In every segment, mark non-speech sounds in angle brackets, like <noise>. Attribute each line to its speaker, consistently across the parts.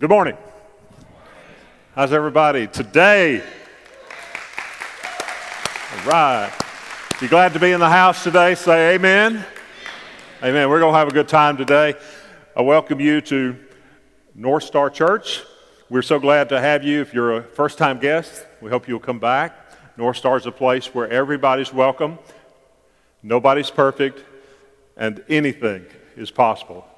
Speaker 1: Good morning. How's everybody today? All right. You glad to be in the house today? Say amen. Amen. We're going to have a good time today. I welcome you to North Star Church. We're so glad to have you. If you're a first time guest, we hope you'll come back. North Star is a place where everybody's welcome, nobody's perfect, and anything is possible.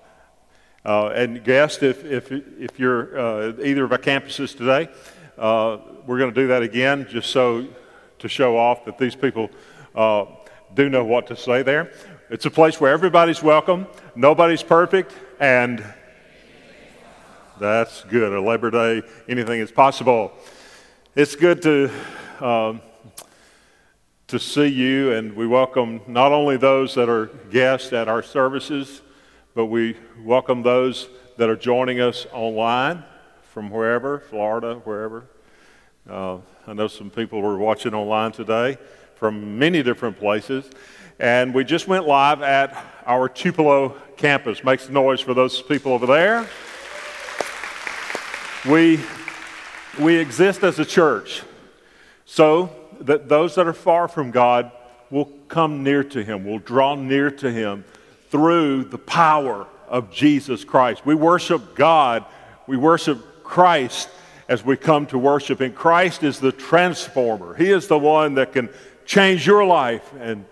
Speaker 1: Uh, and guest, if, if, if you're uh, either of our campuses today, uh, we're going to do that again just so to show off that these people uh, do know what to say there. It's a place where everybody's welcome, nobody's perfect, and that's good. A Labor Day, anything is possible. It's good to, um, to see you, and we welcome not only those that are guests at our services, but we welcome those that are joining us online from wherever, Florida, wherever. Uh, I know some people were watching online today from many different places. And we just went live at our Tupelo campus. Make some noise for those people over there. We, we exist as a church so that those that are far from God will come near to Him, will draw near to Him through the power of Jesus Christ. We worship God, we worship Christ as we come to worship. And Christ is the transformer, He is the one that can change your life and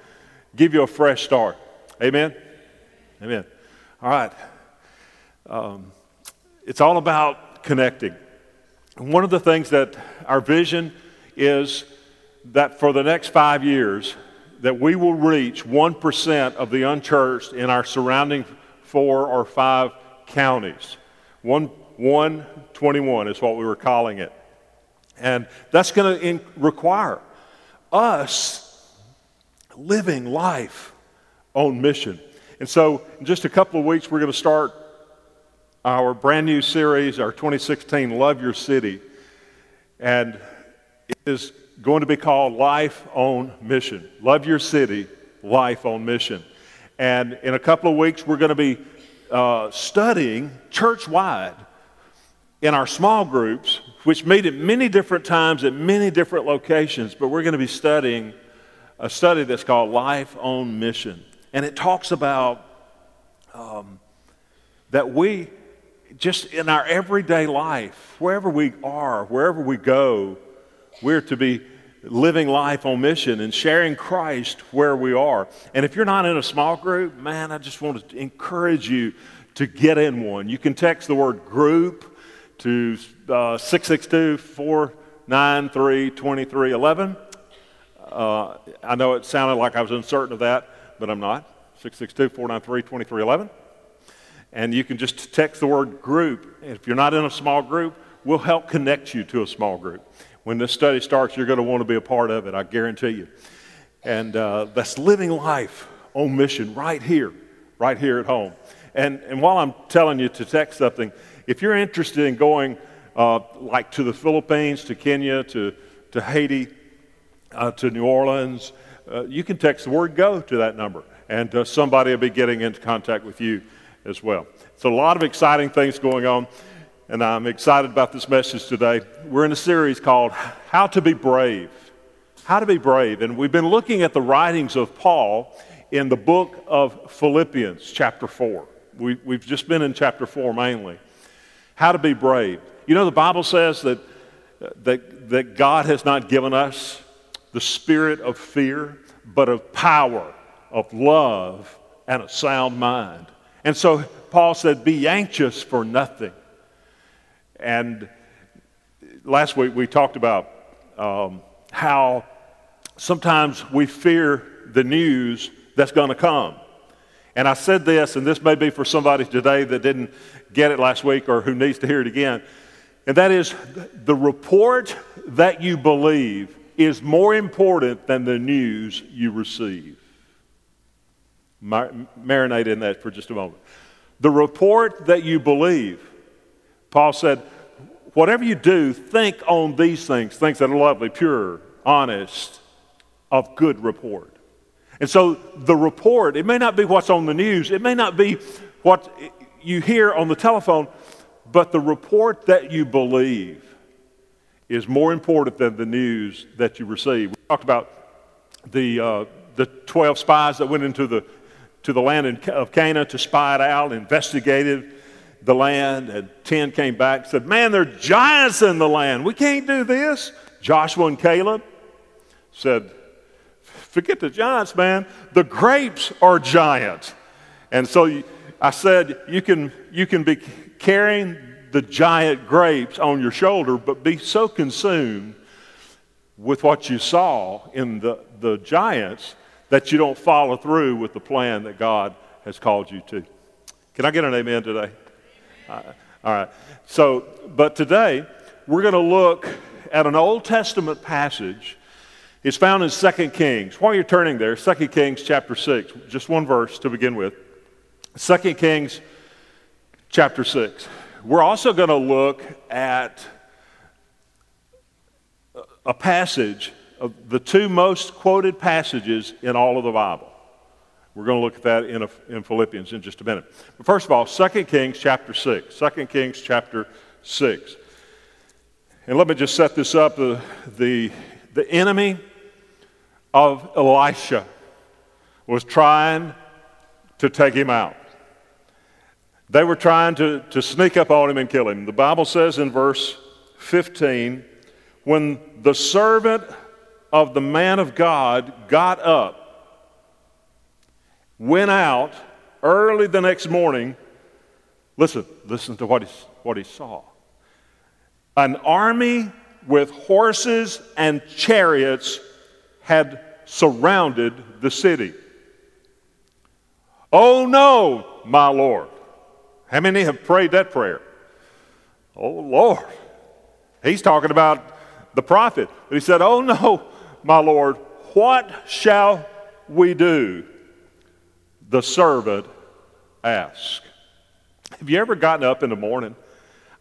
Speaker 1: give you a fresh start. Amen? Amen. All right. Um, it's all about connecting. One of the things that our vision is that for the next five years, that we will reach 1% of the unchurched in our surrounding four or five counties. One, 121 is what we were calling it. And that's going to require us living life on mission. And so, in just a couple of weeks, we're going to start our brand new series, our 2016 Love Your City. And it is going to be called Life on Mission. Love Your City, Life on Mission. And in a couple of weeks, we're going to be uh, studying church wide in our small groups, which meet at many different times at many different locations, but we're going to be studying a study that's called Life on Mission. And it talks about um, that we, just in our everyday life, wherever we are, wherever we go, we're to be living life on mission and sharing Christ where we are. And if you're not in a small group, man, I just want to encourage you to get in one. You can text the word group to uh, 662 493 2311. Uh, I know it sounded like I was uncertain of that, but I'm not. 662 493 2311. And you can just text the word group. If you're not in a small group, we'll help connect you to a small group. When this study starts, you're going to want to be a part of it, I guarantee you. And uh, that's living life on mission right here, right here at home. And, and while I'm telling you to text something, if you're interested in going uh, like to the Philippines, to Kenya, to, to Haiti, uh, to New Orleans, uh, you can text the word go to that number, and uh, somebody will be getting into contact with you as well. It's a lot of exciting things going on, and I'm excited about this message today. We're in a series called How to Be Brave. How to Be Brave. And we've been looking at the writings of Paul in the book of Philippians, chapter 4. We, we've just been in chapter 4 mainly how to be brave. You know, the Bible says that, that, that God has not given us the spirit of fear, but of power, of love, and a sound mind. And so Paul said, Be anxious for nothing. And last week we talked about um, how sometimes we fear the news that's going to come. And I said this, and this may be for somebody today that didn't get it last week or who needs to hear it again. And that is the report that you believe is more important than the news you receive. Mar- marinate in that for just a moment. The report that you believe, Paul said, whatever you do, think on these things, things that are lovely, pure, honest, of good report. And so the report, it may not be what's on the news, it may not be what you hear on the telephone, But the report that you believe is more important than the news that you receive. We talked about the, uh, the 12 spies that went into the, to the land of Canaan to spy it out, investigated the land, and 10 came back and said, Man, there are giants in the land. We can't do this. Joshua and Caleb said, Forget the giants, man. The grapes are giant. And so I said, You can, you can be carrying the giant grapes on your shoulder, but be so consumed with what you saw in the, the giants that you don't follow through with the plan that God has called you to. Can I get an amen today? Uh, all right. So, but today we're going to look at an Old Testament passage. It's found in 2 Kings. While you're turning there, 2 Kings chapter 6, just one verse to begin with. 2 Kings chapter 6. We're also going to look at a passage of the two most quoted passages in all of the Bible. We're going to look at that in, a, in Philippians in just a minute. But first of all, 2 Kings chapter 6. 2 Kings chapter 6. And let me just set this up. The, the, the enemy of Elisha was trying to take him out. They were trying to, to sneak up on him and kill him. The Bible says in verse 15 when the servant of the man of God got up, went out early the next morning, listen, listen to what he, what he saw. An army with horses and chariots had surrounded the city. Oh no, my Lord. How many have prayed that prayer? Oh, Lord. He's talking about the prophet. But he said, Oh, no, my Lord, what shall we do? The servant asked. Have you ever gotten up in the morning?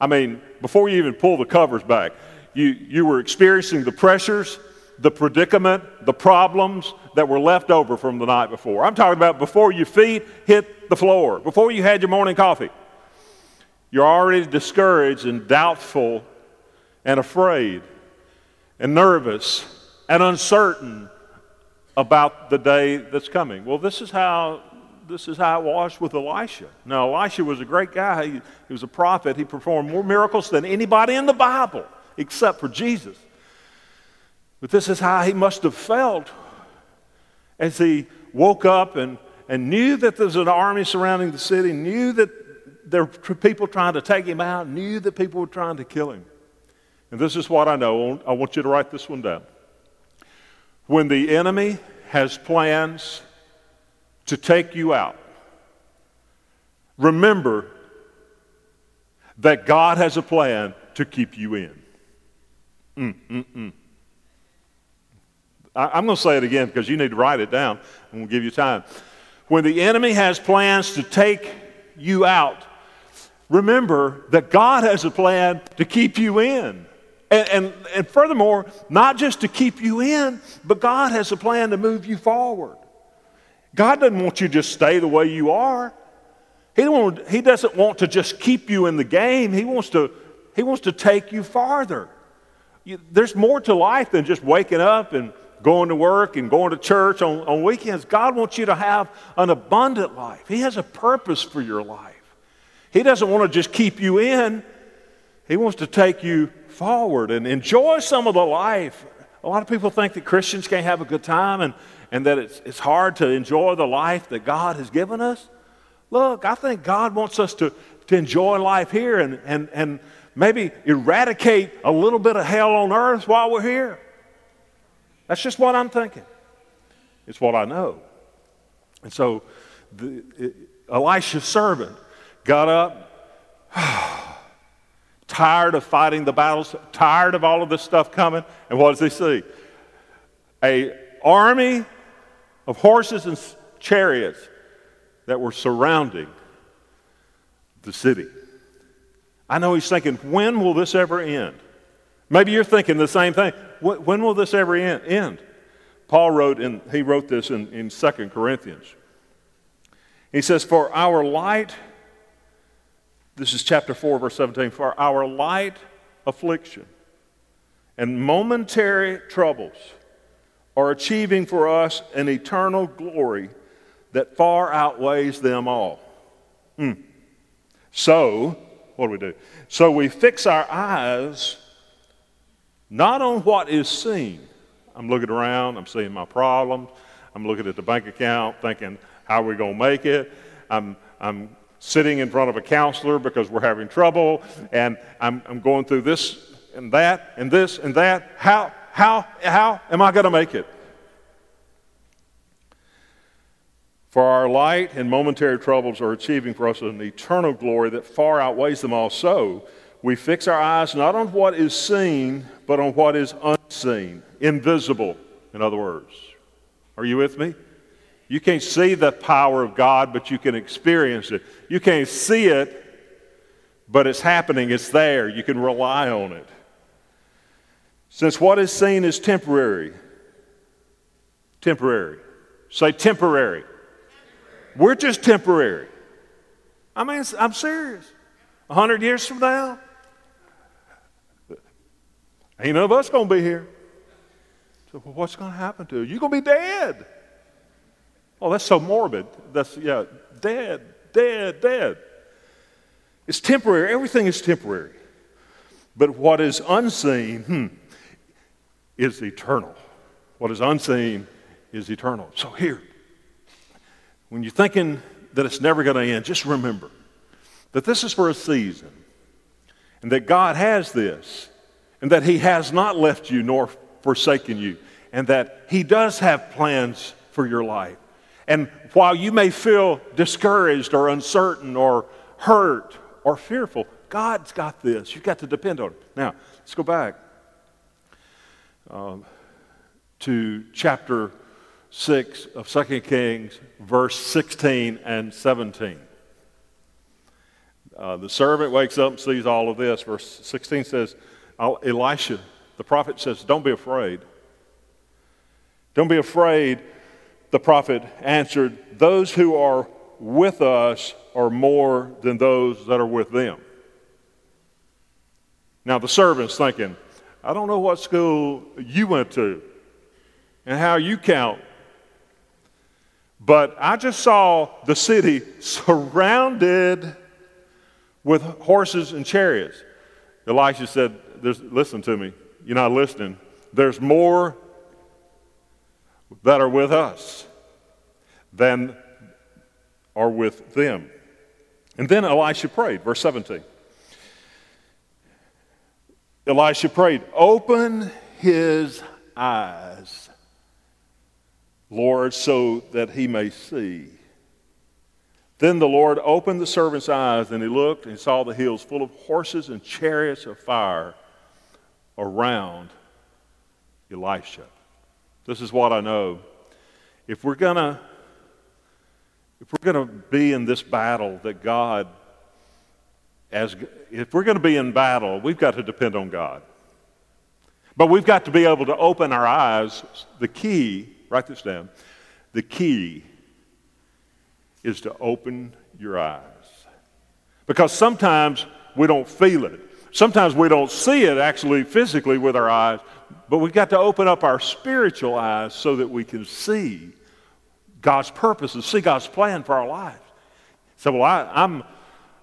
Speaker 1: I mean, before you even pull the covers back, you, you were experiencing the pressures, the predicament, the problems that were left over from the night before. I'm talking about before your feet hit the floor, before you had your morning coffee. You're already discouraged and doubtful and afraid and nervous and uncertain about the day that's coming. Well, this is how this is how it was with Elisha. Now, Elisha was a great guy. He, he was a prophet. He performed more miracles than anybody in the Bible except for Jesus. But this is how he must have felt as he woke up and, and knew that there was an army surrounding the city, knew that there were people trying to take him out, knew that people were trying to kill him. And this is what I know. I want you to write this one down. When the enemy has plans to take you out, remember that God has a plan to keep you in. Mm, mm, mm. I, am going to say it again because you need to write it down, and we'll give you time. When the enemy has plans to take you out, remember that God has a plan to keep you in. And, and, and, furthermore, not just to keep you in, but God has a plan to move you forward. God doesn't want you to just stay the way you are. He, he doesn't want to just keep you in the game. He wants to, he wants to take you farther. You, there's more to life than just waking up and going to work and going to church on, on weekends. God wants you to have an abundant life. He has a purpose for your life. He doesn't want to just keep you in, He wants to take you forward and enjoy some of the life. A lot of people think that Christians can't have a good time and, and that it's, it's hard to enjoy the life that God has given us. Look, I think God wants us to, to enjoy life here and, and, and maybe eradicate a little bit of hell on earth while we're here. That's just what I'm thinking. It's what I know. And so the, it, Elisha's servant got up, <sighs> tired of fighting the battles, tired of all of this stuff coming, and what does he see? A army of horses and chariots that were surrounding the city. I know he's thinking, when will this ever end? Maybe you're thinking the same thing. When will this ever end? Paul wrote, and he wrote this in, in 2 Corinthians. He says, For our light This is chapter 4, verse 17. For our light affliction and momentary troubles are achieving for us an eternal glory that far outweighs them all. Hmm. So, what do we do? So we fix our eyes not on what is seen. I'm looking around, I'm seeing my problems, I'm looking at the bank account, thinking, how are we going to make it? I'm, I'm sitting in front of a counselor because we're having trouble, and I'm, I'm going through this and that and this and that. How, how, how am I going to make it? For our light and momentary troubles are achieving for us an eternal glory that far outweighs them all. So we fix our eyes not on what is seen, but on what is unseen, invisible, in other words. Are you with me? You can't see the power of God, but you can experience it. You can't see it, but it's happening, it's there. You can rely on it. Since what is seen is temporary, temporary. Say temporary. We're just temporary. I mean, I'm serious. A hundred years from now, ain't none of us to be here. So, what's to happen to you? You're to be dead. Oh, that's so morbid. That's, yeah, dead, dead, dead. It's temporary. Everything is temporary. But what is unseen hmm, is eternal. What is unseen is eternal. So here, when you're thinking that it's never going to end, just remember that this is for a season and that God has this and that He has not left you nor forsaken you and that He does have plans for your life. And while you may feel discouraged or uncertain or hurt or fearful, God's got this. You've got to depend on it. Now, let's go back um, to chapter 6 of 2 Kings, verse 16 and 17. Uh, the servant wakes up and sees all of this. Verse 16 says, Elisha, the prophet says, Don't be afraid. Don't be afraid. The prophet answered, Those who are with us are more than those that are with them. Now the servant's thinking, I don't know what school you went to and how you count but I just saw the city <laughs> surrounded with horses and chariots. Elisha said, Listen to me. You're not listening. There's more that are with us than are with them. And then Elisha prayed, verse 17. Elisha prayed, Open his eyes Lord, so that he may see. Then the Lord opened the servant's eyes, and he looked and saw the hills full of horses and chariots of fire around Elisha. This is what I know. If we're gonna if we're gonna be in this battle that God as if we're going to be in battle, we've got to depend on God. But we've got to be able to open our eyes. The key Write this down. The key is to open your eyes. Because sometimes we don't feel it. Sometimes we don't see it actually physically with our eyes, but we've got to open up our spiritual eyes so that we can see God's purposes, see God's plan for our lives. So, well, I, am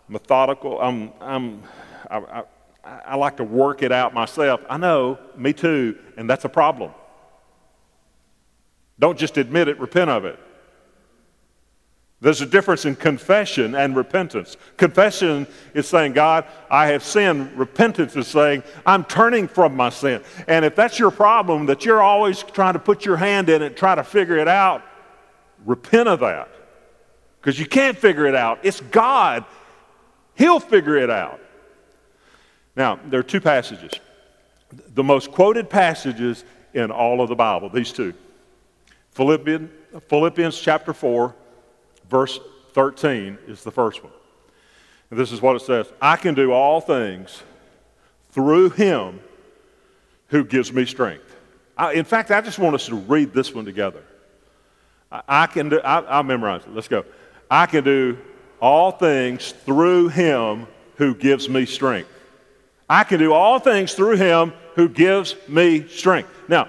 Speaker 1: methodical. I'm, I'm, I, I, I like to work it out myself. I know, me too, and that's a problem. Don't just admit it, repent of it. There's a difference in confession and repentance. Confession is saying, God, I have sinned. Repentance is saying, I'm turning from my sin. And if that's your problem, that you're always trying to put your hand in it, try to figure it out, repent of that. Because you can't figure it out. It's God, He'll figure it out. Now, there are two passages. The most quoted passages in all of the Bible, these two. Philippians, Philippians chapter 4, verse 13 is the first one. And this is what it says I can do all things through him who gives me strength. I, in fact, I just want us to read this one together. I, I can do, I, I'll memorize it. Let's go. I can do all things through him who gives me strength. I can do all things through him who gives me strength. Now,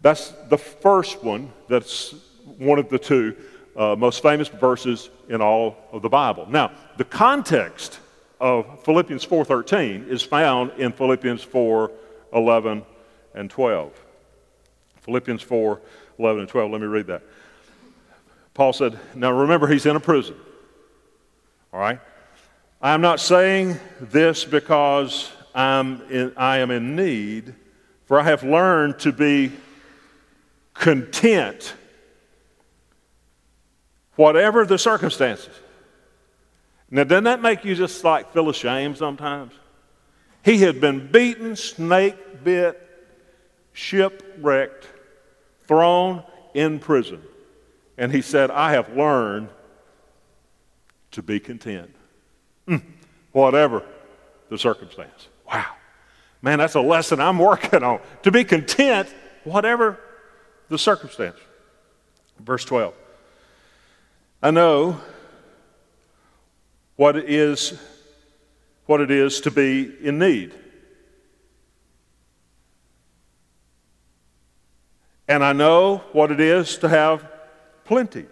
Speaker 1: that's the first one. That's one of the two uh, most famous verses in all of the Bible. Now, the context of Philippians 4:13 is found in Philippians 4:11 and 12. Philippians 4, 11 and 12. Let me read that. Paul said, Now remember, he's in a prison. All right? I am not saying this because I'm in, I am in need, for I have learned to be content, whatever the circumstances. Now, doesn't that make you just like feel ashamed sometimes? He had been beaten, snake bit, shipwrecked, thrown in prison. And he said, I have learned to be content, mm, whatever the circumstance. Wow. Man, that's a lesson I'm working on. To be content, whatever the circumstance. Verse 12. I know what it is, what it is to be in need. And I know what it is to have plenty.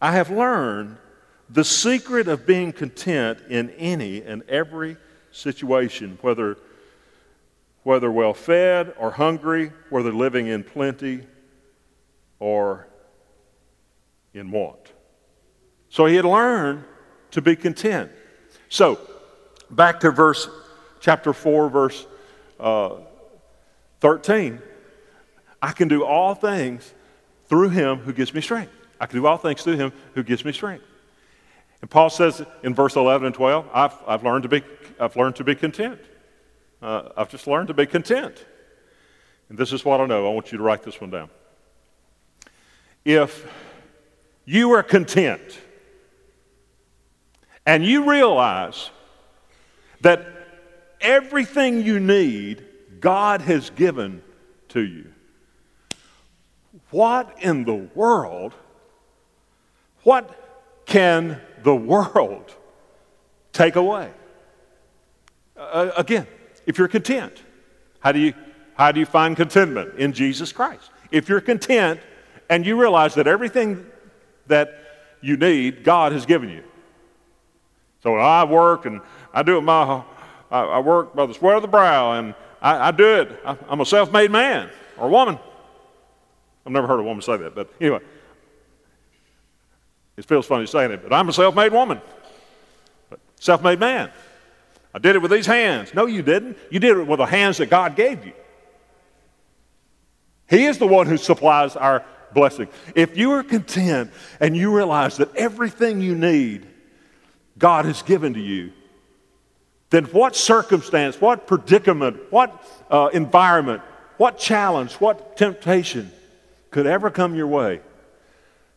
Speaker 1: I have learned the secret of being content in any and every situation, whether, whether well fed or hungry, whether living in plenty or in want. So he had learned to be content. So, back to verse chapter 4, verse uh, 13. I can do all things through him who gives me strength. I can do all things through him who gives me strength. And Paul says in verse 11 and 12, I've, I've, learned, to be, I've learned to be content. Uh, I've just learned to be content. And this is what I know. I want you to write this one down. If you are content and you realize that everything you need, God has given to you, what in the world, what can the world take away? Uh, again, if you're content, how do you, how do you find contentment? In Jesus Christ. If you're content and you realize that everything that you need, God has given you. So I work and I do it my, I, work by the sweat of the brow and I, I do it. I, I'm a self made man or woman. I've never heard a woman say that, but anyway. It feels funny saying it, but I'm a self made woman, self made man. I did it with these hands. No, you didn't. You did it with the hands that God gave you. He is the one who supplies our blessing. If you are content and you realize that everything you need, God has given to you, then what circumstance, what predicament, what uh, environment, what challenge, what temptation could ever come your way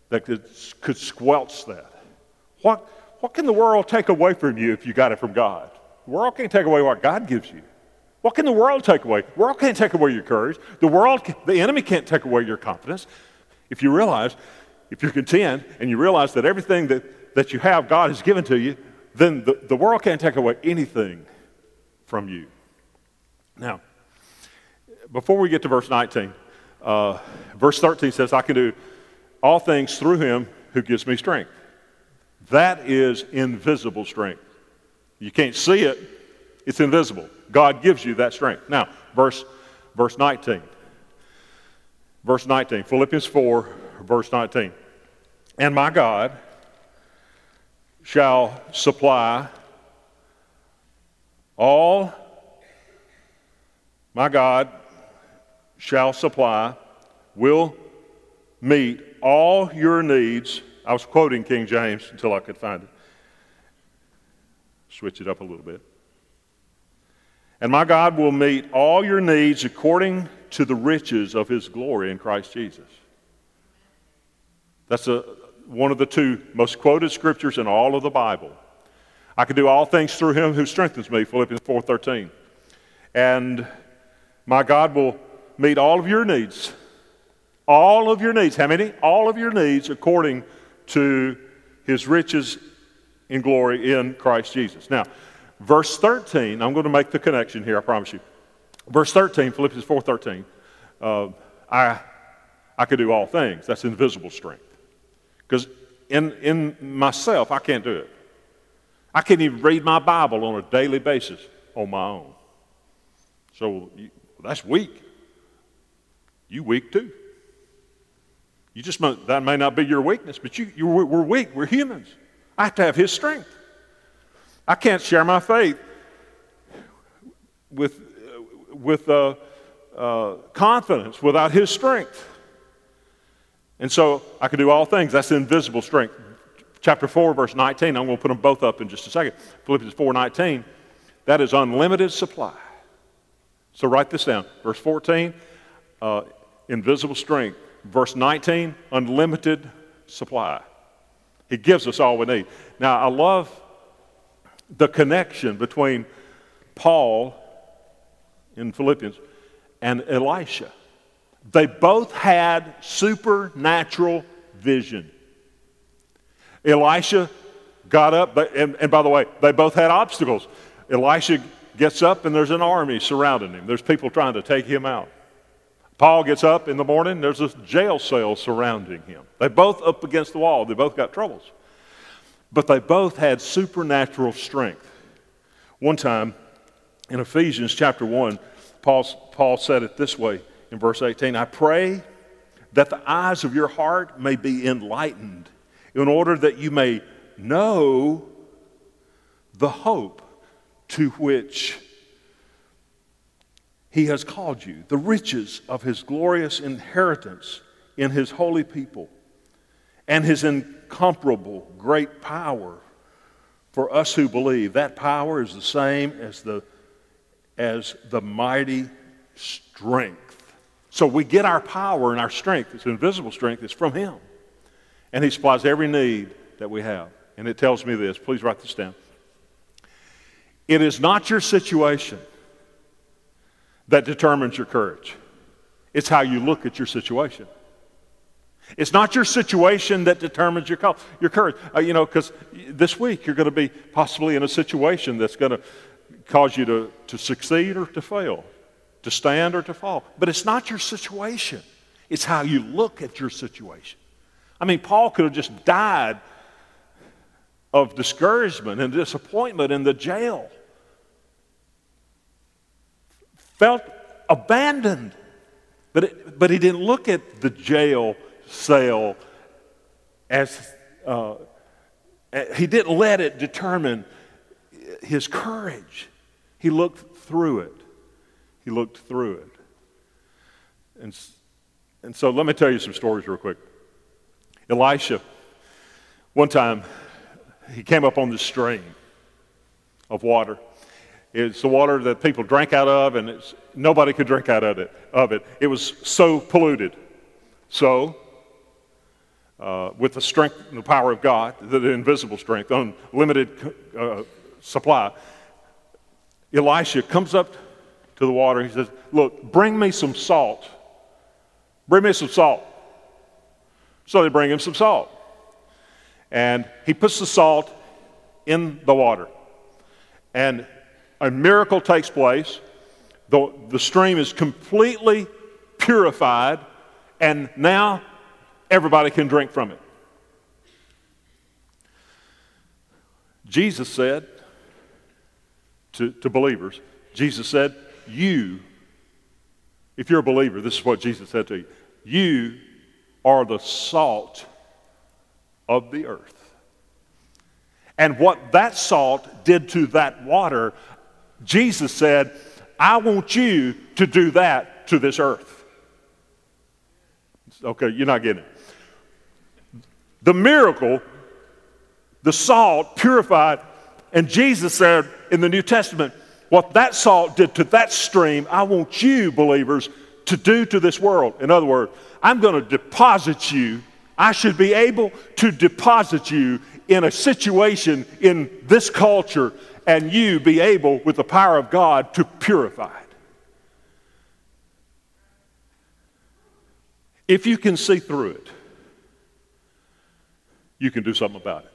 Speaker 1: that could, could squelch that? What, what can the world take away from you if you got it from God? The world can't take away what God gives you. What can the world take away? The world can't take away your courage. The world, the enemy can't take away your confidence. If you realize, if you're content and you realize that everything that, that you have, God has given to you, then the, the world can't take away anything from you. Now, before we get to verse 19, uh, verse 13 says, I can do all things through him who gives me strength. That is invisible strength. You can't see it, it's invisible. God gives you that strength. Now, verse, verse 19. Verse 19, Philippians 4, verse 19. And my God shall supply all, my God shall supply, will meet all your needs. I was quoting King James until I could find it. Switch it up a little bit. And my God will meet all your needs according to the riches of his glory in Christ Jesus. That's a, one of the two most quoted scriptures in all of the Bible. I can do all things through him who strengthens me, Philippians 4:13. And my God will meet all of your needs. All of your needs. How many? All of your needs according to his riches in glory in Christ Jesus. Now, verse 13, I'm going to make the connection here, I promise you. Verse 13, Philippians 4.13, uh, I, I could do all things. That's invisible strength. Because in, in myself, I can't do it. I can't even read my Bible on a daily basis on my own. So you, that's weak. You weak too. You just that may not be your weakness, but you, you we're weak. We're humans. I have to have His strength. I can't share my faith with with uh, uh, confidence without His strength. And so I can do all things. That's invisible strength. Chapter 4, verse 19. I'm going to put them both up in just a second. Philippians 4 19. That is unlimited supply. So write this down. Verse 14, uh, invisible strength. Verse 19, unlimited supply. He gives us all we need. Now, I love the connection between Paul in Philippians and Elisha. They both had supernatural vision. Elisha got up, and, and by the way, they both had obstacles. Elisha gets up, and there's an army surrounding him, there's people trying to take him out. Paul gets up in the morning, there's a jail cell surrounding him. They both up against the wall, they both got troubles. But they both had supernatural strength. One time in Ephesians chapter 1, Paul, Paul said it this way in verse 18 I pray that the eyes of your heart may be enlightened, in order that you may know the hope to which he has called you, the riches of his glorious inheritance in his holy people, and his incomparable great power for us who believe. That power is the same as the, as the mighty strength. So we get our power and our strength, it's invisible strength, it's from him. And he supplies every need that we have. And it tells me this, please write this down. It is not your situation that determines your courage. It's how you look at your situation. It's not your situation that determines your, your courage. Uh, you know, because this week you're going to be possibly in a situation that's going to cause you to, to succeed or to fail, to stand or to fall. But it's not your situation, it's how you look at your situation. I mean, Paul could have just died of discouragement and disappointment in the jail felt abandoned. But, it, but he didn't look at the jail cell as, uh, he didn't let it determine his courage. He looked through it. He looked through it. And, and so let me tell you some stories real quick. Elisha, one time, he came up on this stream of water. It's the water that people drank out of, and nobody could drink out of it, of it. It was so polluted. So, uh, with the strength and the power of God, the, the invisible strength, unlimited uh, supply, Elisha comes up to the water. He says, Look, bring me some salt. Bring me some salt. So they bring him some salt. And he puts the salt in the water. And a miracle takes place. The, the stream is completely purified, and now everybody can drink from it. Jesus said to, to believers, Jesus said, You, if you're a believer, this is what Jesus said to you, you are the salt of the earth. And what that salt did to that water, Jesus said, I want you to do that to this earth. Okay, you're not getting it. The miracle, the salt purified, and Jesus said in the New Testament, what that salt did to that stream, I want you, believers, to do to this world. In other words, I'm going to deposit you. I should be able to deposit you in a situation in this culture and you be able, with the power of God, to purify it. If you can see through it, you can do something about it.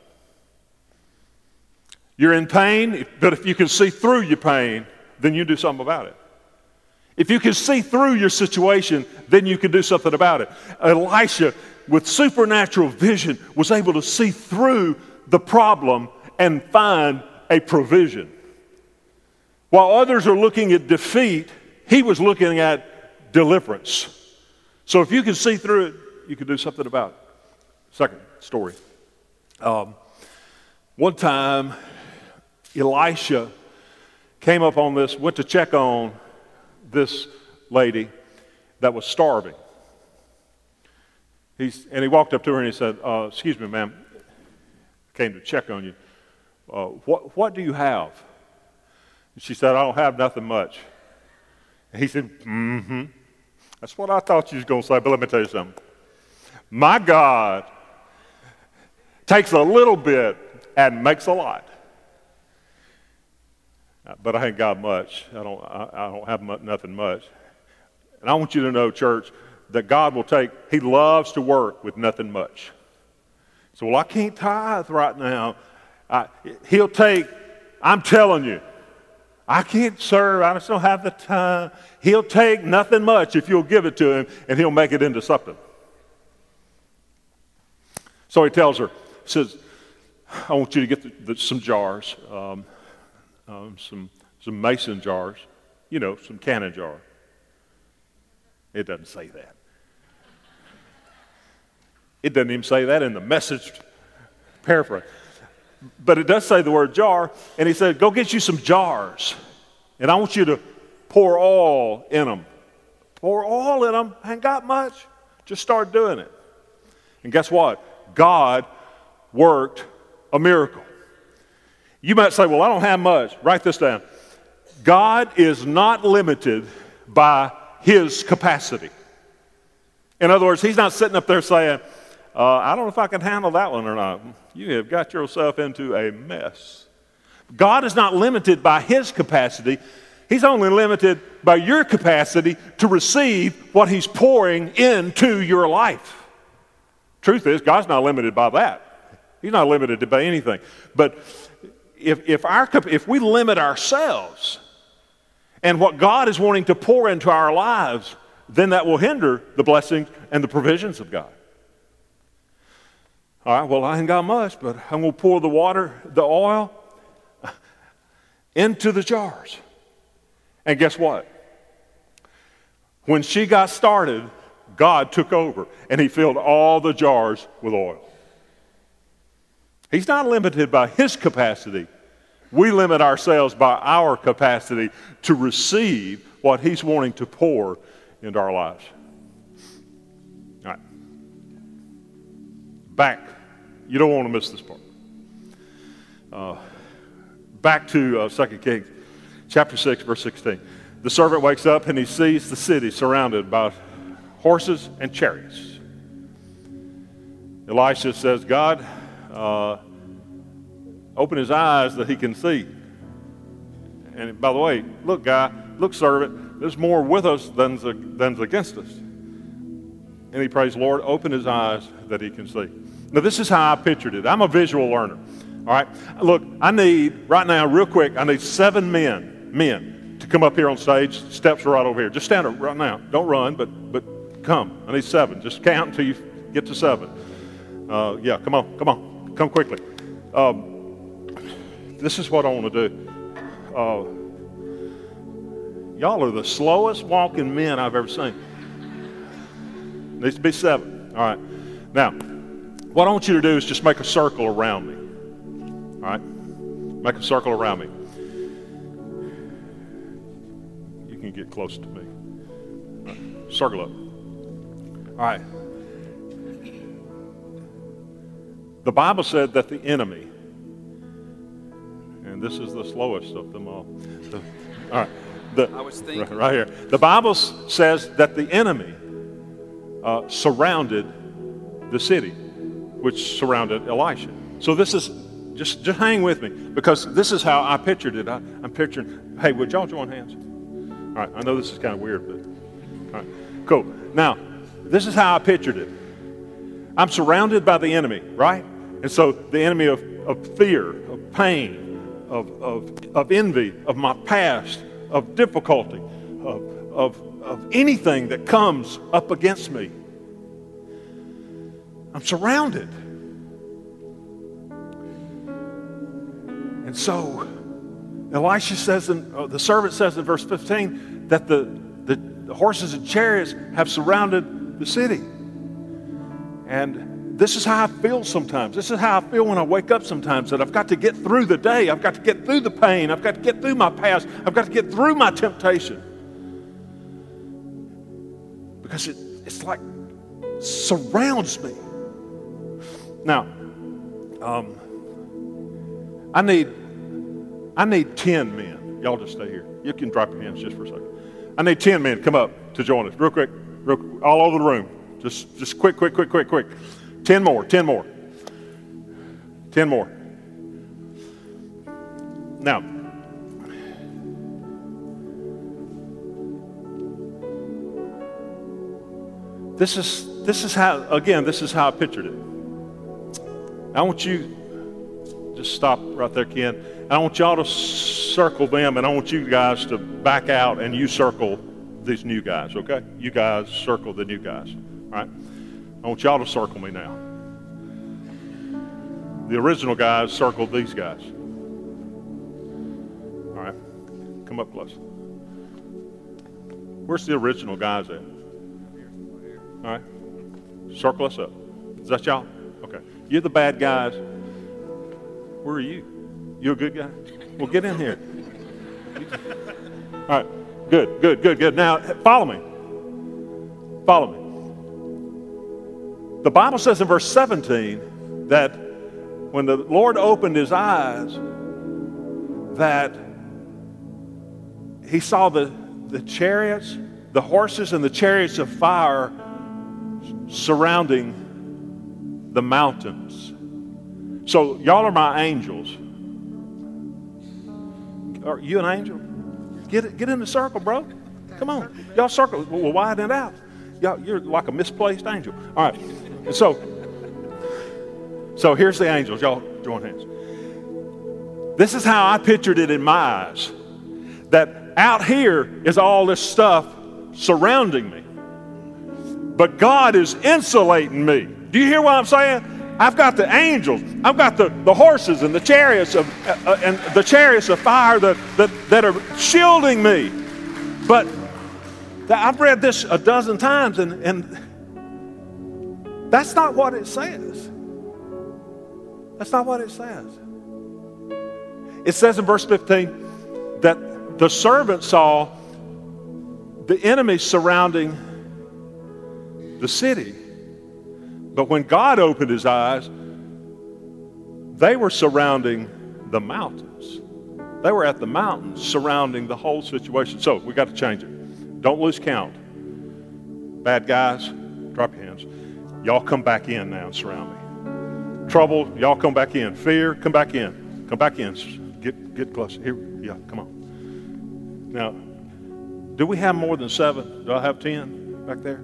Speaker 1: You're in pain, but if you can see through your pain, then you do something about it. If you can see through your situation, then you can do something about it. Elisha, with supernatural vision, was able to see through the problem and find a provision. While others are looking at defeat, he was looking at deliverance. So if you can see through it, you can do something about it. Second story. Um, one time, Elisha came up on this, went to check on this lady that was starving. He's, and he walked up to her and he said, uh, Excuse me, ma'am, came to check on you. Uh, what, what do you have? And she said, I don't have nothing much. And he said, Mm hmm. That's what I thought you was going to say, but let me tell you something. My God takes a little bit and makes a lot. But I ain't got much. I don't, I, I don't have much, nothing much. And I want you to know, church, that God will take, He loves to work with nothing much. So, well, I can't tithe right now. I, he'll take, I'm telling you, I can't serve. I just don't have the time. He'll take nothing much if you'll give it to him, and he'll make it into something. So he tells her, says, I want you to get the, the, some jars, um, um, some, some mason jars, you know, some cannon jar. It doesn't say that. It doesn't even say that in the message paraphrase. But it does say the word jar, and he said, Go get you some jars, and I want you to pour oil in them. Pour oil in them. I ain't got much. Just start doing it. And guess what? God worked a miracle. You might say, Well, I don't have much. Write this down. God is not limited by his capacity. In other words, he's not sitting up there saying, uh, I don't know if I can handle that one or not. You have got yourself into a mess. God is not limited by his capacity. He's only limited by your capacity to receive what he's pouring into your life. Truth is, God's not limited by that. He's not limited by anything. But if, if, our, if we limit ourselves and what God is wanting to pour into our lives, then that will hinder the blessings and the provisions of God. All right, well, I ain't got much, but I'm going to pour the water, the oil, into the jars. And guess what? When she got started, God took over and he filled all the jars with oil. He's not limited by his capacity. We limit ourselves by our capacity to receive what he's wanting to pour into our lives. All right. Back. You don't want to miss this part. Uh, back to uh, 2 Kings, chapter 6, verse 16. The servant wakes up and he sees the city surrounded by horses and chariots. Elisha says, God, uh, open his eyes that he can see. And by the way, look, guy, look, servant, there's more with us than's, than's against us. And he prays, Lord, open his eyes that he can see. Now, this is how I pictured it. I'm a visual learner. All right. Look, I need, right now, real quick, I need seven men, men, to come up here on stage. Steps are right over here. Just stand up right now. Don't run, but, but come. I need seven. Just count until you get to seven. Uh, yeah, come on, come on. Come quickly. Um, this is what I want to do. Uh, y'all are the slowest walking men I've ever seen. Needs to be seven. All right. Now, what I want you to do is just make a circle around me. All right? Make a circle around me. You can get close to me. Right. Circle up. All right. The Bible said that the enemy, and this is the slowest of them all. <laughs> The, all right. The,
Speaker 2: I was thinking.
Speaker 1: Right, right here. The Bible says that the enemy uh, surrounded the city, which surrounded Elisha. So this is just, just hang with me because this is how I pictured it. I, am picturing, hey, would y'all join hands? All right, I know this is kind of weird, but all right, cool. Now, this is how I pictured it. I'm surrounded by the enemy, right? And so the enemy of, of fear, of pain, of, of, of envy, of my past, of difficulty, of, of, of anything that comes up against me. I'm surrounded. And so, Elisha says, in, uh, the servant says in verse 15, that the, the, the horses and chariots have surrounded the city. And this is how I feel sometimes. This is how I feel when I wake up sometimes that I've got to get through the day. I've got to get through the pain. I've got to get through my past. I've got to get through my temptation. Because it, it's like surrounds me. Now, um, I need I need 10 men. Y'all just stay here. You can drop your hands just for a second. I need 10 men come up to join us. Real quick, real, all over the room. Just, just quick, quick, quick, quick, quick. 10 more, 10 more. 10 more. Now, this is, this is how, again, this is how I pictured it. I want you, just stop right there, Ken. I want y'all to circle them, and I want you guys to back out and you circle these new guys, okay? You guys circle the new guys, all right? I want y'all to circle me now. The original guys circled these guys. All right, come up close. Where's the original guys at? All right, circle us up. Is that y'all? Okay. You're the bad guys. Where are you? You a good guy? Well, get in here. All right. Good, good, good, good. Now, follow me. Follow me. The Bible says in verse 17 that when the Lord opened his eyes, that he saw the, the chariots, the horses, and the chariots of fire surrounding the mountains. So, y'all are my angels. Are you an angel? Get, get in the circle, bro. Come on. Y'all circle. We'll widen it out. Y'all, you're like a misplaced angel. All right. And so, so here's the angels. Y'all join hands. This is how I pictured it in my eyes. That out here is all this stuff surrounding me. But God is insulating me. Do you hear what I'm saying? I've got the angels. I've got the, the horses and the chariots of uh, uh, and the chariots of fire that, that, that are shielding me. But I've read this a dozen times, and, and that's not what it says. That's not what it says. It says in verse 15 that the servant saw the enemy surrounding the city. But when God opened his eyes, they were surrounding the mountains. They were at the mountains surrounding the whole situation. So we got to change it. Don't lose count. Bad guys, drop your hands. Y'all come back in now and surround me. Trouble, y'all come back in. Fear, come back in. Come back in. Get get close. Here, yeah, come on. Now, do we have more than seven? Do I have ten back there?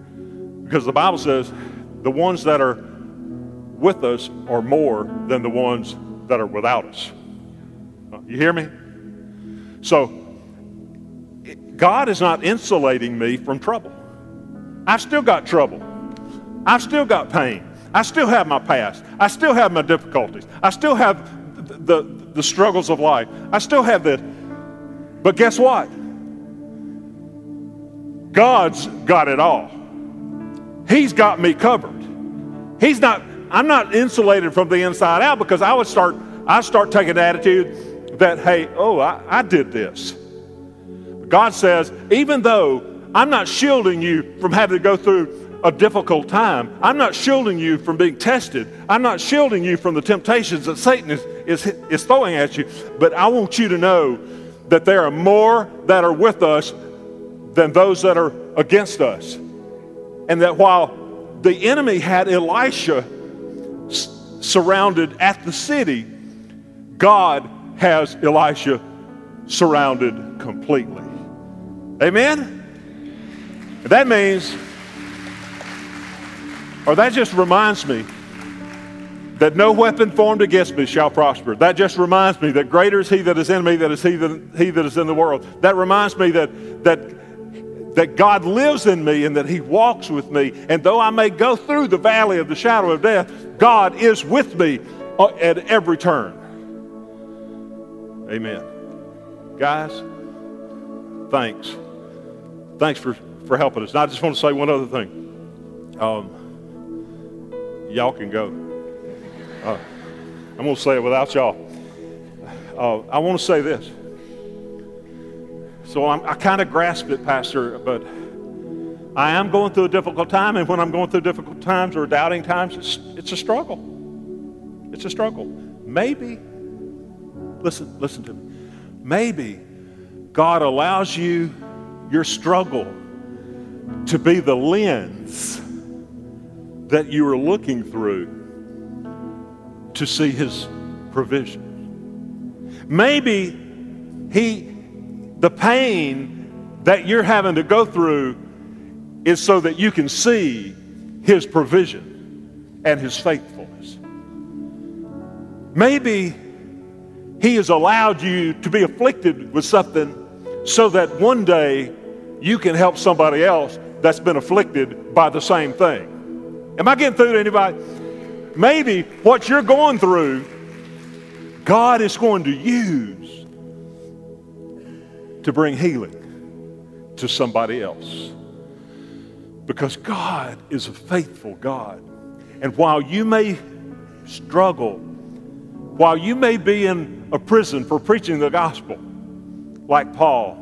Speaker 1: Because the Bible says the ones that are with us are more than the ones that are without us. Uh, you hear me? So, God is not insulating me from trouble. I've still got trouble. I've still got pain. I still have my past. I still have my difficulties. I still have the, the, the struggles of life. I still have this. But guess what? God's got it all. He's got me covered. He's not, I'm not insulated from the inside out because I would start, I start taking the attitude that, hey, oh, I, I did this. God says, even though I'm not shielding you from having to go through a difficult time, I'm not shielding you from being tested, I'm not shielding you from the temptations that Satan is, is, is throwing at you, but I want you to know that there are more that are with us than those that are against us. And that while the enemy had Elisha surrounded at the city, God has Elisha surrounded completely. Amen? That means, or that just reminds me that no weapon formed against me shall prosper. That just reminds me that greater is he that is in me than is he that, he that is in the world. That reminds me that, that, that God lives in me and that he walks with me. And though I may go through the valley of the shadow of death, God is with me uh, at every turn. Amen. Guys, thanks. Thanks for, for helping us. And I just want to say one other thing. Um, y'all can go. Uh, I'm going to say it without y'all. Uh, I want to say this. So I'm, i kind of grasp it, Pastor, but I am going through a difficult time, and when I'm going through difficult times or doubting times, it's, it's a struggle. It's a struggle. Maybe, listen, listen to me. Maybe God allows you your struggle to be the lens that you are looking through to see his provision. Maybe he, the pain that you're having to go through is so that you can see his provision and his faithfulness. Maybe he has allowed you to be afflicted with something so that one day you can help somebody else that's been afflicted by the same thing. Am I getting through to anybody? maybe what you're going through, God is going to use to bring healing to somebody else. Because God is a faithful God. And while you may struggle, while you may be in a prison for preaching the gospel, like Paul,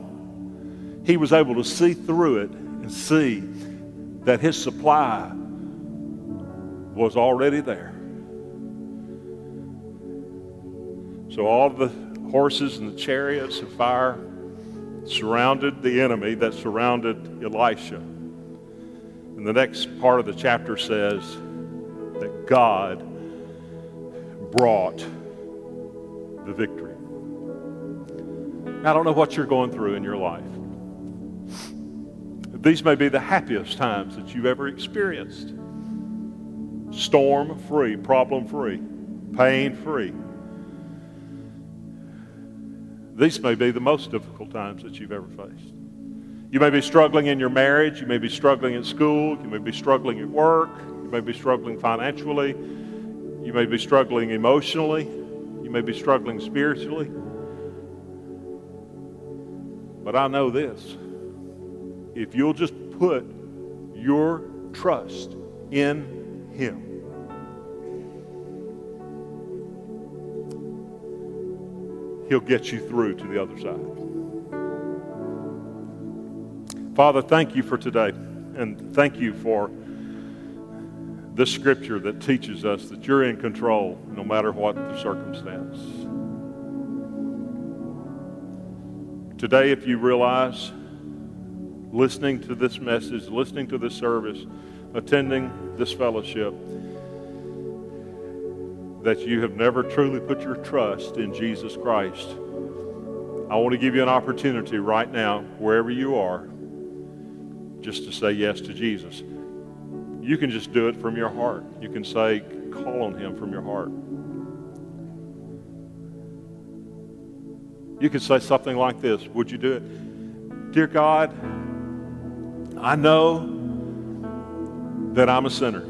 Speaker 1: he was able to see through it and see that his supply was already there. So all the horses and the chariots of fire surrounded the enemy that surrounded Elisha. And the next part of the chapter says that God brought the victory. I don't know what you're going through in your life. These may be the happiest times that you've ever experienced storm free, problem free, pain free. These may be the most difficult times that you've ever faced. You may be struggling in your marriage, you may be struggling at school, you may be struggling at work, you may be struggling financially, you may be struggling emotionally, you may be struggling spiritually. But I know this if you'll just put your trust in him. He'll get you through to the other side. Father, thank you for today. And thank you for this scripture that teaches us that you're in control no matter what the circumstance. Today, if you realize listening to this message, listening to this service, attending this fellowship that you have never truly put your trust in Jesus Christ, I want to give you an opportunity right now, wherever you are, just to say yes to Jesus. You can just do it from your heart. You can say, call on Him from your heart. You could say something like this Would you do it? Dear God, I know that I'm a sinner.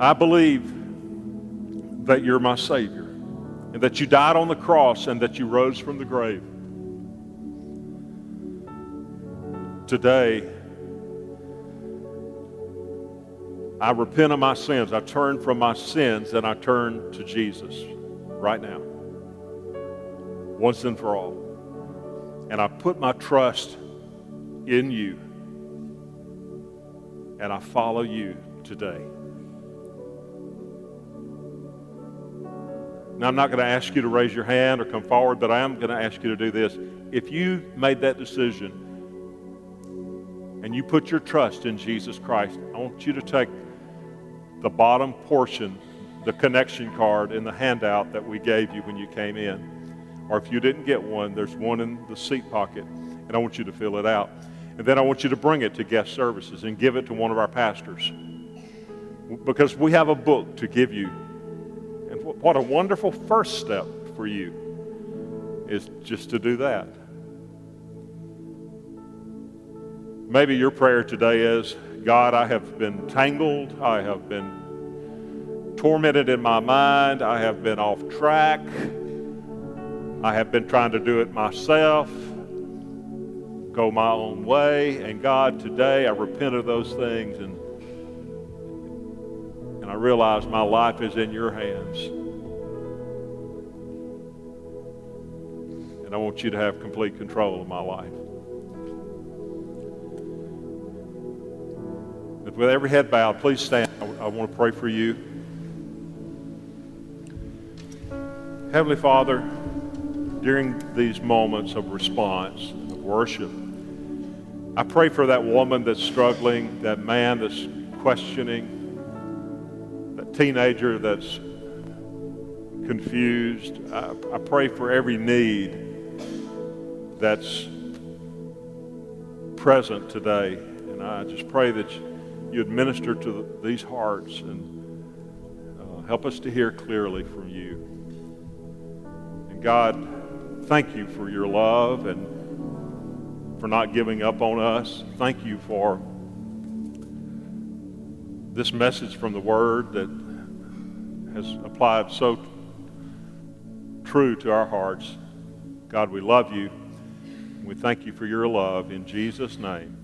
Speaker 1: I believe that you're my Savior and that you died on the cross and that you rose from the grave. Today, I repent of my sins. I turn from my sins and I turn to Jesus right now, once and for all. And I put my trust in you and I follow you today. Now, I'm not going to ask you to raise your hand or come forward, but I am going to ask you to do this. If you made that decision and you put your trust in Jesus Christ, I want you to take the bottom portion, the connection card in the handout that we gave you when you came in. Or if you didn't get one, there's one in the seat pocket, and I want you to fill it out. And then I want you to bring it to guest services and give it to one of our pastors. because we have a book to give you. What a wonderful first step for you is just to do that. Maybe your prayer today is God, I have been tangled, I have been tormented in my mind, I have been off track, I have been trying to do it myself, go my own way. And God, today I repent of those things and and I realize my life is in your hands. And I want you to have complete control of my life. With every head bowed, please stand. I, I want to pray for you. Heavenly Father, during these moments of response, of worship, I pray for that woman that's struggling, that man that's questioning, that teenager that's confused. I, I pray for every need that's present today. And I just pray that you administer to the, these hearts and uh, help us to hear clearly from you. And God, thank you for your love and for not giving up on us. Thank you for this message from the Word that has applied so true to our hearts. God, we love you. We thank you for your love in Jesus' name.